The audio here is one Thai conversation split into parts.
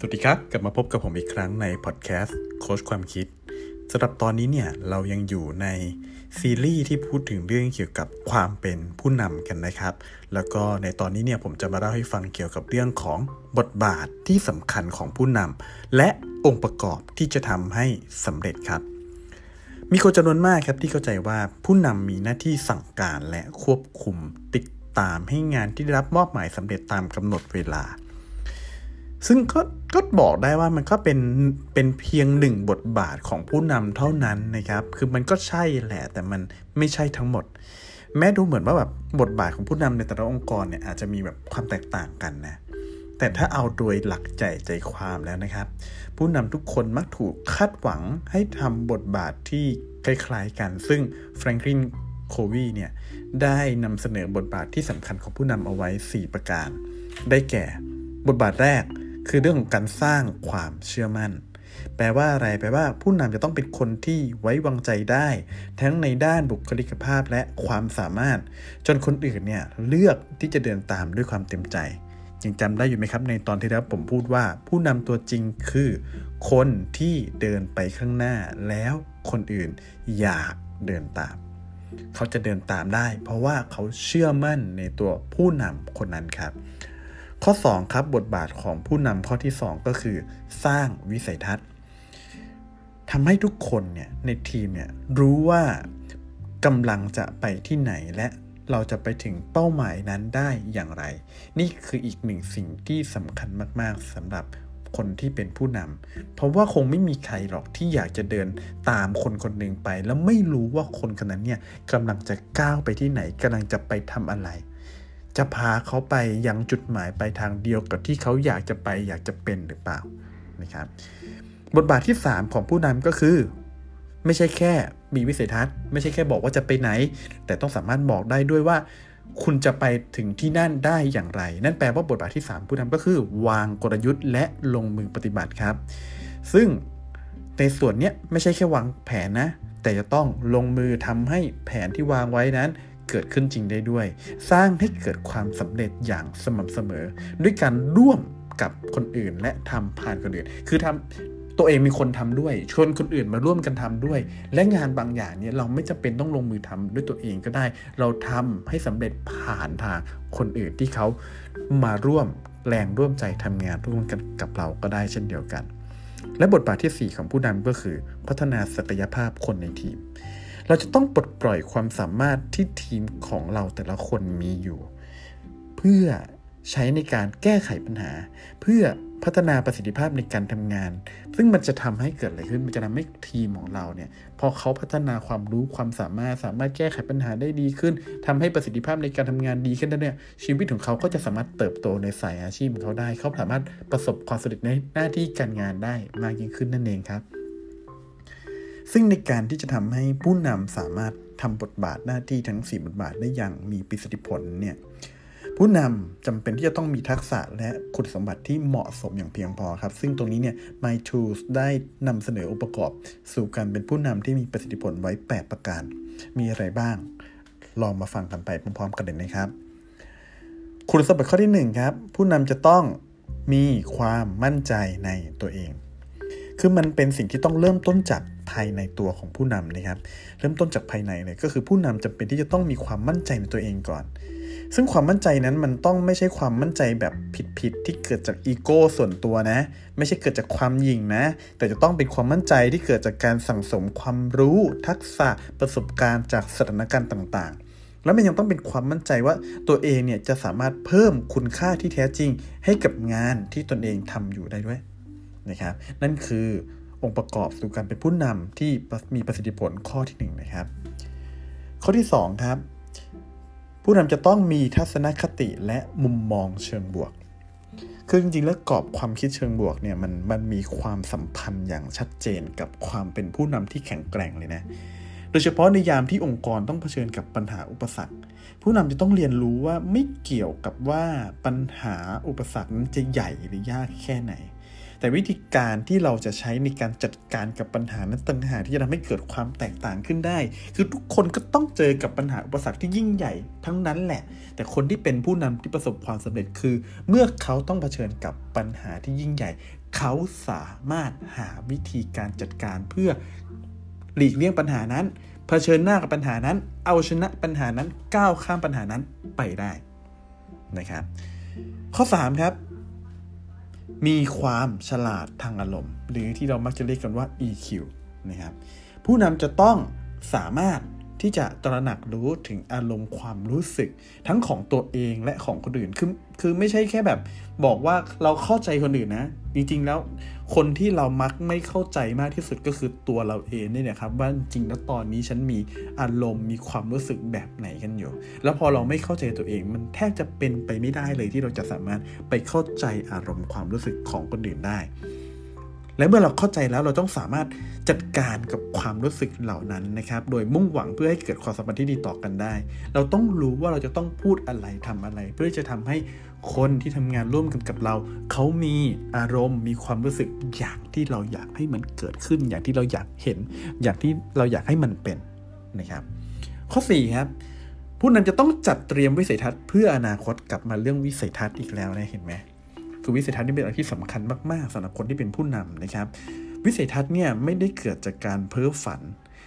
สวัสดีครับ กลับมาพบกับผมอีกครั้งในพอดแคสต์โค้ชความคิดสำหรับตอนนี้เนี่ยเรายังอยู่ในซีรีส์ที่พูดถึงเรื่องเกี่ยวกับความเป็นผู้นำกันนะครับ แล้วก็ในตอนนี้เนี่ยผมจะมาเล่าให้ฟังเกี่ยวกับเรื่องของบทบาทที่สำคัญของผู้นำและองค์ประกอบที่จะทำให้สำเร็จครับ มีคนจำนวนมากครับที่เข้าใจว่าผู้นำมีหน้าที่สั่งการและควบคุมติดตามให้งานที่ได้รับมอบหมายสำเร็จตามกำหนดเวลา ซึ่งก็ก็บอกได้ว่ามันก็เป็นเป็นเพียงหนึ่งบทบาทของผู้นำเท่านั้นนะครับ คือมันก็ใช่แหละแต่มันไม่ใช่ทั้งหมด แม้ดูเหมือนว่าแบบบทบาทของผู้นำในแต่ละองค์กรเนี่ยอาจจะมีแบบความแตกต่างกันนะ แต่ถ้าเอาโดยหลักใจใจความแล้วนะครับ ผู้นำทุกคนมักถูกคาดหวังให้ทำบทบาทที่คล้ายๆกัน ซึ่งแฟรงคลินโควีเนี่ยได้นำเสนอบทบาทที่สำคัญของผู้นำเอาไว้ 4 ประการ ได้แก่ บทบาทแรก คือเรื่องของการสร้างความเชื่อมั่น แปลว่าอะไร แปลว่าผู้นำจะต้องเป็นคนที่ไว้วางใจได้ ทั้งในด้านบุคลิกภาพและความสามารถ จนคนอื่นเนี่ยเลือกที่จะเดินตามด้วยความเต็มใจยังจำได้อยู่ไหมครับในตอนที่แล้วผมพูดว่าผู้นำตัวจริงคือ คนที่เดินไปข้างหน้าแล้วคนอื่นอยากเดินตาม เขาจะเดินตามได้ เพราะว่าเขาเชื่อมั่นในตัวผู้นำคนนั้นครับ ข้อ 2 ครับ บทบาทของผู้นำข้อที่ 2 ก็คือ สร้างวิสัยทัศน์ทำให้ทุกคนเนี่ยในทีมเนี่ยรู้ว่ากำลังจะไปที่ไหนและเราจะไปถึงเป้าหมายนั้นได้อย่างไร นี่คืออีกหนึ่งสิ่งที่สำคัญมาก ๆสำหรับคนที่เป็นผู้นำเพราะว่าคงไม่มีใครหรอกที่อยากจะเดินตามคนคนหนึ่งไป แล้วไม่รู้ว่าคนคนนั้นเนี่ยกำลังจะก้าวไปที่ไหนกำลังจะไปทำอะไร จะพาเขาไปยังจุดหมายไปทางเดียวกับที่เขาอยากจะไปอยากจะเป็นหรือเปล่านะครับ บทบาทที่ 3 ของผู้นำก็คือ ไม่ใช่แค่มีวิสัยทัศน์ ไม่ใช่แค่บอกว่าจะไปไหน แต่ต้องสามารถบอกได้ด้วยว่า คุณจะไปถึงที่นั่นได้อย่างไร นั่นแปลว่าบทบาทที่ 3 ผู้นำก็คือ วางกลยุทธ์และลงมือปฏิบัติครับ ซึ่งในส่วนนี้ไม่ใช่แค่วางแผนนะ แต่จะต้องลงมือทำให้แผนที่วางไว้นั้น เกิดขึ้นจริงได้ด้วย สร้างให้เกิดความสำเร็จอย่างสม่ำเสมอ ด้วยการร่วมกับคนอื่นและทำผ่านคนอื่น คือทำตัวเองมีคนทำด้วย ชวนคนอื่นมาร่วมกันทำด้วย และงานบางอย่างเนี่ยเราไม่จำเป็นต้องลงมือทำด้วยตัวเองก็ได้ เราทำให้สำเร็จผ่านทางคนอื่นที่เขามาร่วมแรงร่วมใจทำงานร่วมกันกับเราก็ได้เช่นเดียวกัน และบทบาทที่ 4 ของผู้นำก็คือ พัฒนาศักยภาพคนในทีม เราจะต้องปลดปล่อยความสามารถที่ทีมของเราแต่ละคนมีอยู่ เพื่อใช้ในการแก้ไขปัญหา เพื่อพัฒนาประสิทธิภาพในการทำงาน ซึ่งมันจะทำให้เกิดอะไรขึ้น มันจะทำให้ทีมของเราเนี่ยพอเขาพัฒนาความรู้ความสามารถ สามารถแก้ไขปัญหาได้ดีขึ้นทำให้ประสิทธิภาพในการทำงานดีขึ้นแล้วเนี่ยชีวิตของเขาก็จะสามารถเติบโตในสายอาชีพของเขาได้ เขาสามารถประสบความสำเร็จในหน้าที่การงานได้มากยิ่งขึ้นนั่นเองครับ ซึ่งในการที่จะทำให้ผู้นำสามารถทำบทบาทหน้าที่ทั้ง 4 บทบาทได้อย่างมีประสิทธิผลเนี่ยผู้นำจำเป็นที่จะต้องมีทักษะและคุณสมบัติที่เหมาะสมอย่างเพียงพอครับ ซึ่งตรงนี้เนี่ย My Tools ได้นำเสนอองค์ประกอบ สู่การเป็นผู้นำที่มีประสิทธิผลไว้ 8 ประการ มีอะไรบ้าง ลองมาฟังกันไปพร้อมๆกันเลยนะครับ คุณสมบัติข้อที่ 1 ครับ ผู้นำจะต้องมีความมั่นใจในตัวเอง คือมันเป็นสิ่งที่ต้องเริ่มต้นจากภายในตัวของผู้นำนะครับ เริ่มต้นจากภายในเลยก็คือผู้นำจำเป็นที่จะต้องมีความมั่นใจในตัวเองก่อน ซึ่งความมั่นใจนั้นมันต้องไม่ใช่ความมั่นใจแบบผิดๆที่เกิดจากอีโก้ส่วนตัวนะ ไม่ใช่เกิดจากความหยิ่งนะ แต่จะต้องเป็นความมั่นใจที่เกิดจากการสั่งสมความรู้ ทักษะประสบการณ์จากสถานการณ์ต่างๆ แล้วมันยังต้องเป็นความมั่นใจว่าตัวเองเนี่ยจะสามารถเพิ่มคุณค่าที่แท้จริง ให้กับงานที่ตนเองทำอยู่ได้ด้วย นะครับ นั่นคือองค์ประกอบสู่การเป็นผู้นำที่มีประสิทธิผลข้อที่1นนะครับ ข้อที่ 2 ครับ ผู้นำจะต้องมีทัศนคติและมุมมองเชิงบวก คือจริงๆแล้วกรอบความคิดเชิงบวกเนี่ยมันมันมีความสัมพันธ์อย่างชัดเจนกับความเป็นผู้นำที่แข็งแกร่งเลยนะโดยเฉพาะในยามที่องค์กรต้องเผชิญกับปัญหาอุปสรรค ผู้นำจะต้องเรียนรู้ว่าไม่เกี่ยวกับว่าปัญหาอุปสรรคนั้นจะใหญ่หรือยากแค่ไหน แต่วิธีการที่เราจะใช้ในการจัดการกับปัญหานั้นต่างหากที่จะทำให้เกิดความแตกต่างขึ้นได้ คือทุกคนก็ต้องเจอกับปัญหาอุปสรรคที่ยิ่งใหญ่ทั้งนั้นแหละ แต่คนที่เป็นผู้นำที่ประสบความสำเร็จคือ เมื่อเขาต้องเผชิญกับปัญหาที่ยิ่งใหญ่ เขาสามารถหาวิธีการจัดการเพื่อหลีกเลี่ยงปัญหานั้นเผชิญหน้ากับปัญหานั้น เอาชนะปัญหานั้นก้าวข้ามปัญหานั้นไปได้นะครับ ข้อ 3 ครับ มีความฉลาดทางอารมณ์ หรือที่เรามักจะเรียกกันว่า EQ นะครับผู้นำจะต้องสามารถ ที่จะตระหนักรู้ถึงอารมณ์ความรู้สึก ทั้งของตัวเองและของคนอื่น คือคือไม่ใช่แค่แบบบอกว่าเราเข้าใจคนอื่นนะ จริงๆแล้วคนที่เรามักไม่เข้าใจมากที่สุดก็คือตัวเราเองนี่แหละครับ ว่าจริงแล้วตอนนี้ฉันมีอารมณ์มีความรู้สึกแบบไหนกันอยู่ แล้วพอเราไม่เข้าใจตัวเอง มันแทบจะเป็นไปไม่ได้เลยที่เราจะสามารถไปเข้าใจอารมณ์ความรู้สึกของคนอื่นได้ และเมื่อเราเข้าใจแล้วเราต้องสามารถจัดการกับความรู้สึกเหล่านั้นนะครับ โดยมุ่งหวังเพื่อให้เกิดความสัมพันธ์ที่ดีต่อกันได้ เราต้องรู้ว่าเราจะต้องพูดอะไรทำอะไร เพื่อจะทำให้คนที่ทำงานร่วมกันกับเรา เขามีอารมณ์ มีความรู้สึกอย่างที่เราอยากให้มันเกิดขึ้น อย่างที่เราอยากเห็น อย่างที่เราอยากให้มันเป็นนะครับ ข้อ4ครับผู้นำจะต้องจัดเตรียมวิสัยทัศน์เพื่ออนาคตกลับมาเรื่องวิสัยทัศน์อีกแล้วนะเห็นไหม คือวิสัยทัศน์นี่เป็นอะไรที่สำคัญมากๆสำหรับคนที่เป็นผู้นำนะครับ วิสัยทัศน์เนี่ยไม่ได้เกิดจากการเพ้อฝัน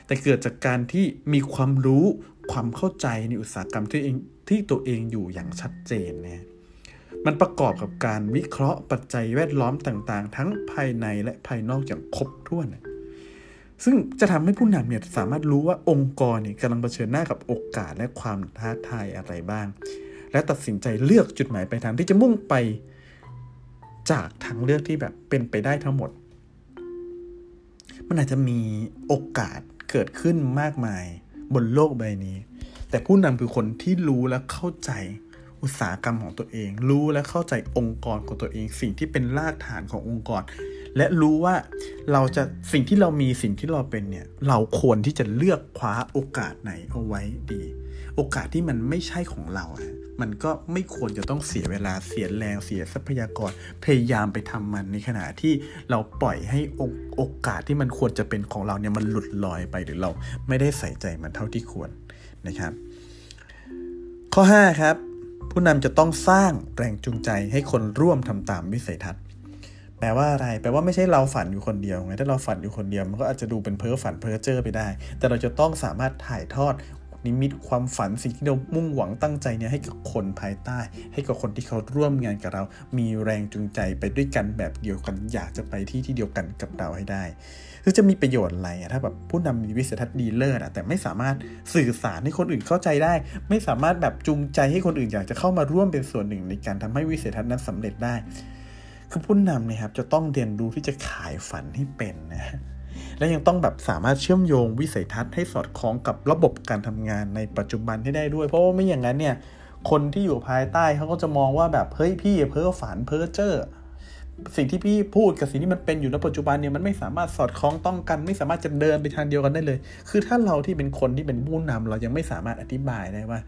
แต่เกิดจากการที่มีความรู้ความเข้าใจในอุตสาหกรรมที่เองที่ตัวเองอยู่อย่างชัดเจนเนี่ยมันประกอบกับการวิเคราะห์ปัจจัยแวดล้อมต่างๆ ทั้งภายในและภายนอกอย่างครบถ้วน ซึ่งจะทำให้ผู้นำเนี่ยสามารถรู้ว่าองค์กรเนี่ยกำลังเผชิญหน้ากับโอกาสและความท้าทายอะไรบ้าง และตัดสินใจเลือกจุดหมายปลายทางที่จะมุ่งไป จากทางเลือกที่แบบเป็นไปได้ทั้งหมด มันอาจจะมีโอกาสเกิดขึ้นมากมายบนโลกใบนี้ แต่ผู้นำคือคนที่รู้และเข้าใจอุตสาหกรรมของตัวเอง รู้และเข้าใจองค์กรของตัวเอง สิ่งที่เป็นรากฐานขององค์กร และรู้ว่าเราจะสิ่งที่เรามีสิ่งที่เราเป็นเนี่ย เราควรที่จะเลือกคว้าโอกาสไหนเอาไว้ดี โอกาสที่มันไม่ใช่ของเราอะ มันก็ไม่ควรจะต้องเสียเวลาเสียแรงเสียทรัพยากรพยายามไปทำมันในขณะที่เราปล่อยให้โอกาสที่มันควรจะเป็นของเราเนี่ยมันหลุดลอยไปหรือเราไม่ได้ใส่ใจมันเท่าที่ควรนะครับ ข้อ 5 ครับ ผู้นำจะต้องสร้างแรงจูงใจให้คนร่วมทำตามวิสัยทัศน์แปลว่าอะไร แปลว่าไม่ใช่เราฝันอยู่คนเดียวไง ถ้าเราฝันอยู่คนเดียวมันก็อาจจะดูเป็นเพ้อฝันเพ้อเจ้อไปได้ แต่เราจะต้องสามารถถ่ายทอด นิมิตความฝันสิ่งที่เรามุ่งหวังตั้งใจเนี่ยให้กับคนภายใต้ ให้กับคนที่เขาร่วมงานกับเรา มีแรงจูงใจไปด้วยกันแบบเดียวกัน อยากจะไปที่ที่เดียวกันกับเราให้ได้คือจะมีประโยชน์อะไรถ้าแบบผู้นำมีวิสัยทัศน์ดีเลิศอะแต่ไม่สามารถสื่อสารให้คนอื่นเข้าใจได้ ไม่สามารถแบบจูงใจให้คนอื่นอยากจะเข้ามาร่วมเป็นส่วนหนึ่งในการทำให้วิสัยทัศน์นั้นสำเร็จได้ คือผู้นำเนี่ยครับจะต้องเรียนรู้ที่จะขายฝันให้เป็นนะ และยังต้องแบบสามารถเชื่อมโยงวิสัยทัศน์ให้สอดคล้องกับระบบการทำงานในปัจจุบันให้ได้ด้วย เพราะว่าไม่อย่างนั้นเนี่ยคนที่อยู่ภายใต้เขาก็จะมองว่าแบบเฮ้ยพี่เพ้อฝันเพ้อเจ้อสิ่งที่พี่พูดกับสิ่งที่มันเป็นอยู่ในปัจจุบันเนี่ยมันไม่สามารถสอดคล้องต้องกัน ไม่สามารถจะเดินไปทางเดียวกันได้เลย คือถ้าเราที่เป็นคนที่เป็นผู้นำเรายังไม่สามารถอธิบายได้ว่า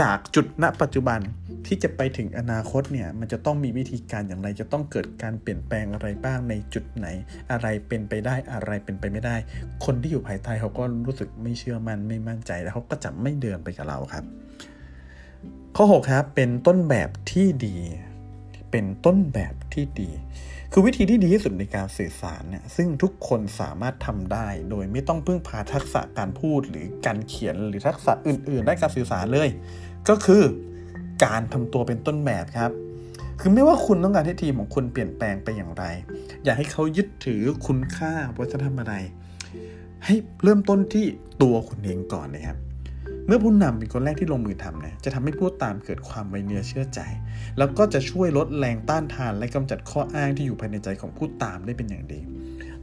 จากจุดณปัจจุบันที่จะไปถึงอนาคตเนี่ยมันจะต้องมีวิธีการอย่างไร จะต้องเกิดการเปลี่ยนแปลงอะไรบ้างในจุดไหน อะไรเป็นไปได้อะไรเป็นไปไม่ได้ คนที่อยู่ภายใต้เขาก็รู้สึกไม่เชื่อมัน่นไม่มั่นใจแล้วเขาก็จะไม่เดินไปกับเราครับ ข้อ6ครับเป็นต้นแบบที่ดี เป็นต้นแบบที่ดี คือวิธีที่ดีที่สุดในการสื่อสารเนี่ยซึ่งทุกคนสามารถทำได้ โดยไม่ต้องพึ่งพาทักษะการพูดหรือการเขียนหรือทักษะอื่นๆด้การสื่อสารเลย ก็คือการทำตัวเป็นต้นแบบครับ คือไม่ว่าคุณต้องการให้ทีมของคุณเปลี่ยนแปลงไปอย่างไร อยากให้เขายึดถือคุณค่าวัฒนธรรมอะไร ให้เริ่มต้นที่ตัวคุณเองก่อนนะครับ เมื่อผู้นำเป็นคนแรกที่ลงมือทำเนี่ยจะทำให้ผู้ตามเกิดความไว้เนื้อเชื่อใจ แล้วก็จะช่วยลดแรงต้านทานและกำจัดข้ออ้างที่อยู่ภายในใจของผู้ตามได้เป็นอย่างดี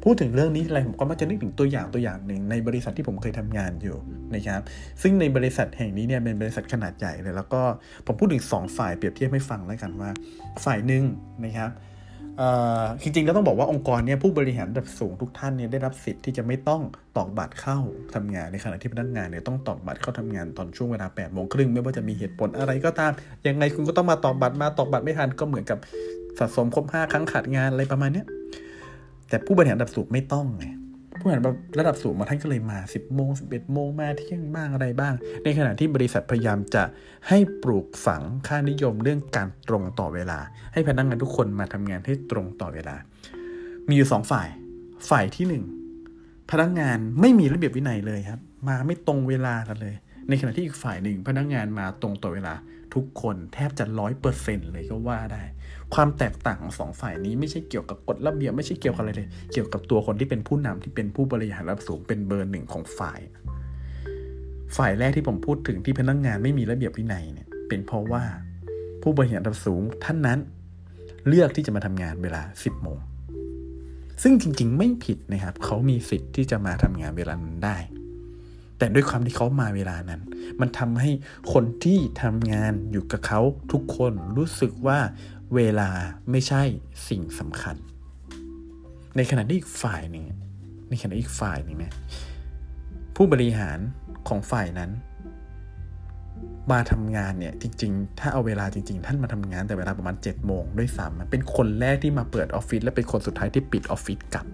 พูดถึงเรื่องนี้อะไรผมก็มักจะนึกถึงตัวอย่างตัวอย่างหนึ่งในบริษัทที่ผมเคยทำงานอยู่นะครับ ซึ่งในบริษัทแห่งนี้เนี่ยเป็นบริษัทขนาดใหญ่เลยแล้วก็ผมพูดถึง 2 ฝ่ายเปรียบเทียบให้ฟังแล้วกันว่า ฝ่ายหนึ่งนะครับจริงๆแล้วต้องบอกว่าองค์กรเนี่ยผู้บริหารระดับสูงทุกท่านเนี่ยได้รับสิทธิ์ที่จะไม่ต้องตอกบัตรเข้าทำงานในขณะที่พนักงานเนี่ยต้องตอกบัตรเข้าทำงานตอนช่วงเวลา8ปดโมงครึ่งไม่ว่าจะมีเหตุผลอะไรก็ตาม ยังไงคุณก็ต้องมาตอกบัตรมาตอกบัตรไม่ทันก็เหมือนกับสะสมครบ5ครั้งขาดงานอะไรประมาณนี้ แต่ผู้บริหารระดับสูงไม่ต้องไงผู้บริหารระดับสูงมาท่านก็เลยมา 10โมง11โมงมาเที่ยงบ้างอะไรบ้าง ในขณะที่บริษัทพยายามจะให้ปลูกฝังค่านิยมเรื่องการตรงต่อเวลา ให้พนักงงานทุกคนมาทำงานให้ตรงต่อเวลา มีอยู่สองฝ่าย ฝ่ายที่หนึ่งพนักงานไม่มีระเบียบวินัยเลยครับ มาไม่ตรงเวลากันเลย ในขณะที่อีกฝ่ายหนึ่งพนักงานมาตรงต่อเวลา ทุกคนแทบจะร้อยเปอร์เซ็นต์เลยก็ว่าได้ ความแตกต่างของสองฝ่ายนี้ไม่ใช่เกี่ยวกับกฎระเบียบไม่ใช่เกี่ยวกับอะไรเลย เกี่ยวกับตัวคนที่เป็นผู้นำที่เป็นผู้บริหารระดับสูงเป็นเบอร์หนึ่งของฝ่าย ฝ่ายแรกที่ผมพูดถึงที่พนักงงานไม่มีระเบียบวินัยเนี่ย เป็นเพราะว่าผู้บริหารระดับสูงท่านนั้น เลือกที่จะมาทำงานเวลา 10โมงซึ่งจริงๆ ไม่ผิดนะครับ เขามีสิทธิ์ที่จะมาทำงานเวลานั้นได้ แต่ด้วยความที่เขามาเวลานั้น มันทำให้คนที่ทำงานอยู่กับเขาทุกคนรู้สึกว่า เวลาไม่ใช่สิ่งสำคัญ ในขณะที่อีกฝ่ายหนึ่งในขณะอีกฝ่ายหนึ่งเนี่ยผู้บริหารของฝ่ายนั้น มาทำงานเนี่ยจริง ๆ ถ้าเอาเวลาจริง ๆ ท่านมาทำงานแต่เวลาประมาณ7จ็ดโมงด้วยซ้ำเป็นคนแรกที่มาเปิดออฟฟิศและเป็นคนสุดท้ายที่ปิดออฟฟิศกลับ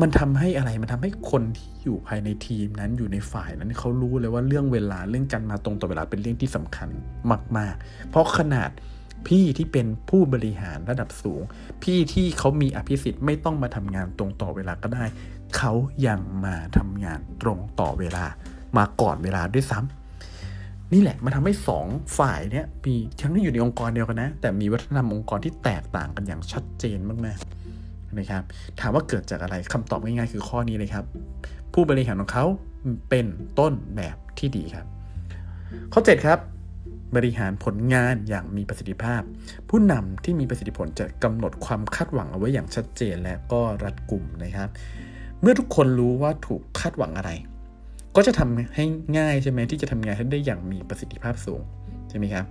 มันทำให้อะไรมันทำให้คนที่อยู่ภายในทีมนั้นอยู่ในฝ่ายนั้นเขารู้เลยว่าเรื่องเวลาเรื่องการมาตรงต่อเวลาเป็นเรื่องที่สำคัญมาก ๆ เพราะขนาดพี่ที่เป็นผู้บริหารระดับสูง พี่ที่เขามีอภิสิทธิ์ไม่ต้องมาทำงานตรงต่อเวลาก็ได้ เขายังมาทำงานตรงต่อเวลา มาก่อนเวลาด้วยซ้ำนี่แหละมันทาให้สองฝ่ายเนี้ยมีทั้งที่อยู่ในองค์กรเดียวกันนะ แต่มีวัฒนธรรมองค์กรที่แตกต่างกันอย่างชัดเจนมากๆ นะครับ ถามว่าเกิดจากอะไรคำตอบง่ายๆคือข้อนี้เลยครับ ผู้บริหารของเขาเป็นต้นแบบที่ดีครับ ข้อ 7 ครับ บริหารผลงานอย่างมีประสิทธิภาพ ผู้นำที่มีประสิทธิผลจะกำหนดความคาดหวังเอาไว้อย่างชัดเจนและก็รัดกุมนะครับ เมื่อทุกคนรู้ว่าถูกคาดหวังอะไร ก็จะทำให้ง่ายใช่ไหมที่จะทำงานให้ได้อย่างมีประสิทธิภาพสูงใช่ไหมครับ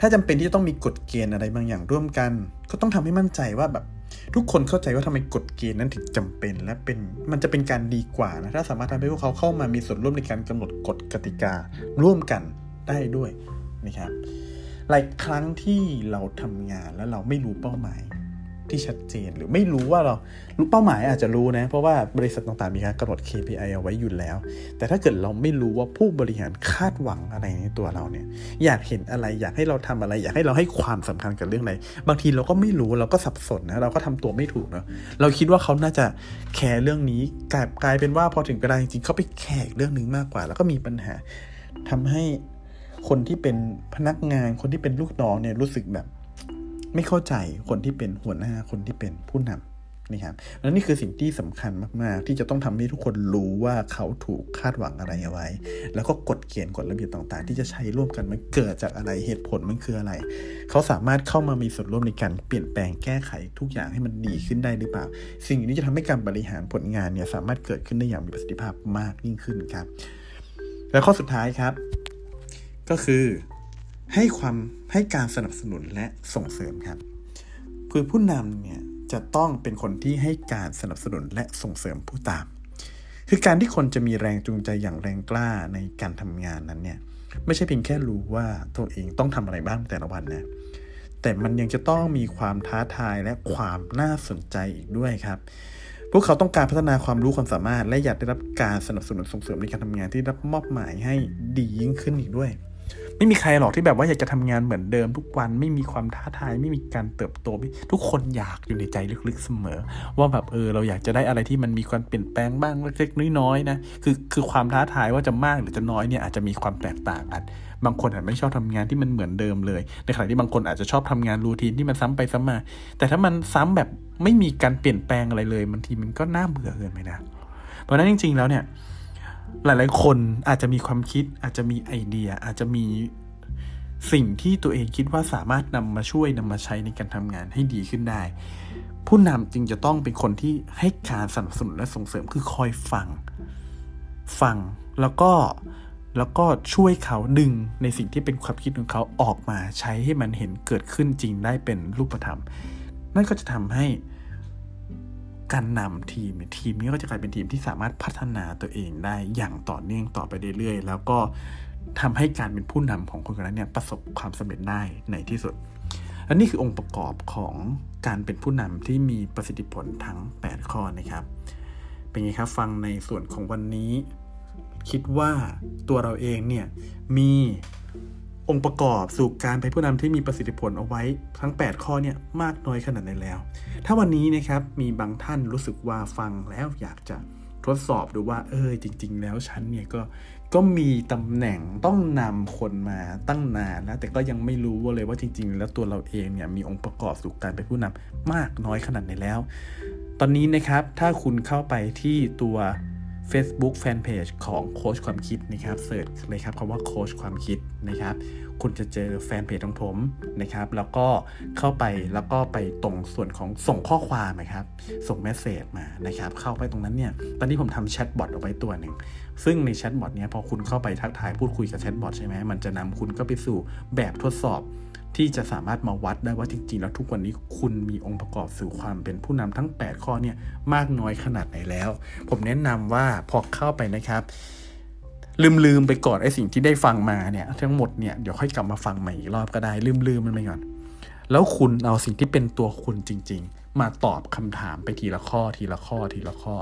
ถ้าจำเป็นที่จะต้องมีกฎเกณฑ์อะไรบางอย่างร่วมกัน ก็ต้องทำให้มั่นใจว่าแบบ ทุกคนเข้าใจว่าทำไมกฎเกณฑ์นั้นถึงจำเป็น และเป็นมันจะเป็นการดีกว่านะถ้าสามารถทำให้พวกเขาเข้ามามีส่วนร่วมในการกำหนดกฎกติการ่วมกันได้ด้วยนะครับหลายครั้งที่เราทำงานแล้วเราไม่รู้เป้าหมาย ที่ชัดเจนหรือไม่รู้ว่าเรารู้เป้าหมายอาจจะรู้นะ เพราะว่าบริษัทต่างๆมีการกำหนด KPI เอาไว้อยู่แล้ว แต่ถ้าเกิดเราไม่รู้ว่าผู้บริหารคาดหวังอะไรในตัวเราเนี่ย อยากเห็นอะไรอยากให้เราทำอะไร อยากให้เราให้ความสำคัญกับเรื่องอะไรบางทีเราก็ไม่รู้เราก็สับสนนะเราก็ทำตัวไม่ถูกเนาะเราคิดว่าเขาน่าจะแคร์เรื่องนี้กลายกลายเป็นว่าพอถึงเวลาจริงๆเขาไปแคร์เรื่องนึงมากกว่า แล้วก็มีปัญหาทำให้คนที่เป็นพนักงานคนที่เป็นลูกน้องเนี่ยรู้สึกแบบ ไม่เข้าใจคนที่เป็นหัวหน้าคนที่เป็นผู้นำนี่ครับแล้วนี่คือสิ่งที่สำคัญมาก ๆ ที่จะต้องทำให้ทุกคนรู้ว่าเขาถูกคาดหวังอะไรเอาไว้ แล้วก็กฎเกณฑ์กฎระเบียบต่าง ๆ ที่จะใช้ร่วมกันมันเกิดจากอะไรเหตุผลมันคืออะไร เขาสามารถเข้ามามีส่วนร่วมในการเปลี่ยนแปลงแก้ไขทุกอย่างให้มันดีขึ้นได้หรือเปล่า สิ่งนี้จะทำให้การบริหารผลงานเนี่ยสามารถเกิดขึ้นได้อย่างมีประสิทธิภาพมากยิ่งขึ้นครับ แล้วข้อสุดท้ายครับ ก็คือ ให้ความให้การสนับสนุนและส่งเสริมครับ คือผู้นำเนี่ยจะต้องเป็นคนที่ให้การสนับสนุนและส่งเสริมผู้ตาม คือการที่คนจะมีแรงจูงใจอย่างแรงกล้าในการทำงานนั้นเนี่ยไม่ใช่เพียงแค่รู้ว่าตัวเองต้องทำอะไรบ้างแต่ละวันนะแต่มันยังจะต้องมีความท้าทายและความน่าสนใจอีกด้วยครับ พวกเขาต้องการพัฒนาความรู้ความสามารถ และอยากได้รับการสนับสนุนส่งเสริมในการทำงานที่รับมอบหมายให้ดียิ่งขึ้นอีกด้วย ไม่มีใครหรอกที่แบบว่าอยากจะทำงานเหมือนเดิมทุกวันไม่มีความท้าทายไม่มีการเติบโต ทุกคนอยากอยู่ในใจลึกๆเสมอ ว่าแบบเออเราอยากจะได้อะไรที่มันมีความเปลี่ยนแปลงบ้างเล็กๆน้อยๆนะคือคือความท้าทายว่าจะมากหรือจะน้อยเนี่ยอาจจะมีความแตกต่างกันบางคนอาจไม่ชอบทำงานที่มันเหมือนเดิมเลย ในขณะที่บางคนอาจจะชอบทำงานรูทีนที่มันซ้ำไปซ้ำมา แต่ถ้ามันซ้ำแบบไม่มีการเปลี่ยนแปลงอะไรเลยบางทีมันก็น่าเบื่อเกินไปนะเพราะนั้นจริง ๆ แล้วเนี่ย หลายๆ คนอาจจะมีความคิดอาจจะมีไอเดีย อาจจะมีสิ่งที่ตัวเองคิดว่าสามารถนำมาช่วยนำมาใช้ในการทำงานให้ดีขึ้นได้ ผู้นำจึงจะต้องเป็นคนที่ให้การสนับสนุนและส่งเสริมคือคอยฟัง ฟังแล้วก็แล้วก็ช่วยเขาดึงในสิ่งที่เป็นความคิดของเขาออกมาใช้ให้มันเห็นเกิดขึ้นจริงได้เป็นรูปธรรม นั่นก็จะทำให้ การนำทีมทีมนี้ก็จะกลายเป็นทีมที่สามารถพัฒนาตัวเองได้อย่างต่อเนื่องต่อไปเรื่อยๆ แล้วก็ทำให้การเป็นผู้นำของคนคนนั้นเนี่ยประสบความสำเร็จได้ในที่สุดและนี่คือองค์ประกอบของการเป็นผู้นำที่มีประสิทธิผลทั้ง 8 ข้อนะครับ เป็นไงครับฟังในส่วนของวันนี้ คิดว่าตัวเราเองเนี่ยมี องค์ประกอบสู่การเป็นผู้นำที่มีประสิทธิผลเอาไว้ทั้ง 8 ข้อเนี่ยมากน้อยขนาดไหนแล้ว ถ้าวันนี้นะครับมีบางท่านรู้สึกว่าฟังแล้วอยากจะทดสอบดูว่า เออจริง ๆ แล้วฉันเนี่ยก็ก็มีตำแหน่งต้องนำคนมาตั้งนานแล้ว แต่ก็ยังไม่รู้ว่าเลยว่าจริง ๆ แล้วตัวเราเองเนี่ยมีองค์ประกอบสู่การเป็นผู้นำมากน้อยขนาดไหนแล้ว ตอนนี้นะครับถ้าคุณเข้าไปที่ตัว Facebook Fanpage ของโค้ชความคิดนะครับเสิร์ชเลยครับคำว่าโค้ชความคิดนะครับ คุณจะเจอแฟนเพจของผมนะครับ แล้วก็เข้าไปแล้วก็ไปตรงส่วนของส่งข้อความนะครับ ส่ง message มานะครับ เข้าไปตรงนั้นเนี่ย ตอนนี้ผมทำ chatbot เอาไว้ตัวหนึ่ง ซึ่งใน chatbot เนี้ยพอคุณเข้าไปทักทายพูดคุยกับ chatbot ใช่ไหมมันจะนำคุณก็ไปสู่แบบทดสอบ ที่จะสามารถมาวัดได้ว่าจริงๆ แล้วทุกวันนี้คุณมีองค์ประกอบสู่ความเป็นผู้นำทั้ง 8 ข้อเนี่ยมากน้อยขนาดไหนแล้ว ผมแนะนำว่าพอเข้าไปนะครับลืมๆไปก่อนไอ้สิ่งที่ได้ฟังมาเนี่ยทั้งหมดเนี่ยเดี๋ยวค่อยกลับมาฟังใหม่อีกรอบก็ได้ลืมๆมันไปก่อน แล้วคุณเอาสิ่งที่เป็นตัวคุณจริง ๆ มาตอบคำถามไปทีละข้อทีละข้อทีละข้อ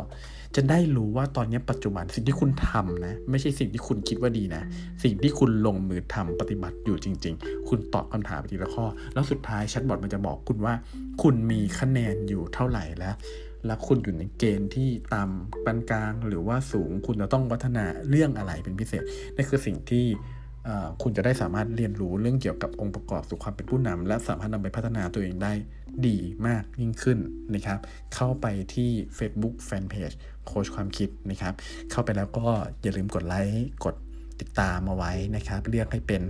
จะได้รู้ว่าตอนนี้ปัจจุบันสิ่งที่คุณทำนะ ไม่ใช่สิ่งที่คุณคิดว่าดีนะ สิ่งที่คุณลงมือทำปฏิบัติอยู่จริง ๆ คุณตอบคำถามไปทีละข้อ แล้วสุดท้ายแชทบอทมันจะบอกคุณว่า คุณมีคะแนนอยู่เท่าไหร่แล้วแล้วคุณอยู่ในเกณฑ์ที่ต่ำปานกลางหรือว่าสูงคุณจะต้องพัฒนาเรื่องอะไรเป็นพิเศษนั่นคือสิ่งที่ คุณจะได้สามารถเรียนรู้เรื่องเกี่ยวกับองค์ประกอบสู่ความเป็นผู้นำและสามารถนำไปพัฒนาตัวเองได้ดีมากยิ่งขึ้นนะครับ เข้าไปที่ Facebook Fanpage โค้ชความคิดนะครับ เข้าไปแล้วก็อย่าลืมกดไลค์กดติดตามมาไว้นะครับ เรียกให้เป็น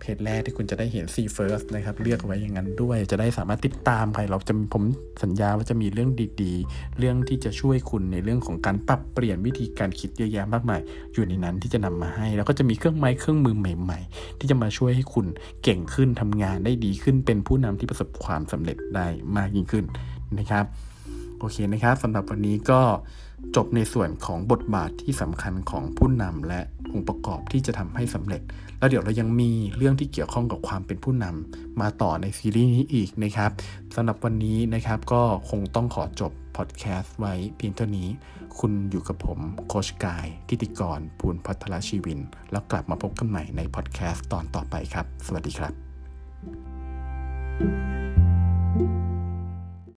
เพจแรกที่คุณจะได้เห็น s e First นะครับ เลือกไว้อย่างนั้นด้วย จะได้สามารถติดตามใครเราจะผมสัญญาว่าจะมีเรื่องดีๆ เรื่องที่จะช่วยคุณในเรื่องของการปรับเปลี่ยนวิธีการคิดเยอะแยะมากมายอยู่ในนั้นที่จะนำมาให้ แล้วก็จะมีเครื่องไม้เครื่องมือใหม่ ๆ ที่จะมาช่วยให้คุณเก่งขึ้นทำงานได้ดีขึ้น เป็นผู้นำที่ประสบความสำเร็จได้มากยิ่งขึ้นนะครับ โอเคนะครับสำหรับวันนี้ก็ จบในส่วนของบทบาทที่สำคัญของผู้นำและองค์ประกอบที่จะทำให้สำเร็จ แล้วเดี๋ยวเรายังมีเรื่องที่เกี่ยวข้องกับความเป็นผู้นำมาต่อในซีรีส์นี้อีกนะครับสำหรับวันนี้นะครับก็คงต้องขอจบพอดแคสต์ไว้เพียงเท่านี้ คุณอยู่กับผมโคชกาย ทิติกร ภูลพัทรชีวิน แล้วกลับมาพบกันใหม่ในพอดแคสต์ตอนต่อไปครับ สวัสดีครับ thank you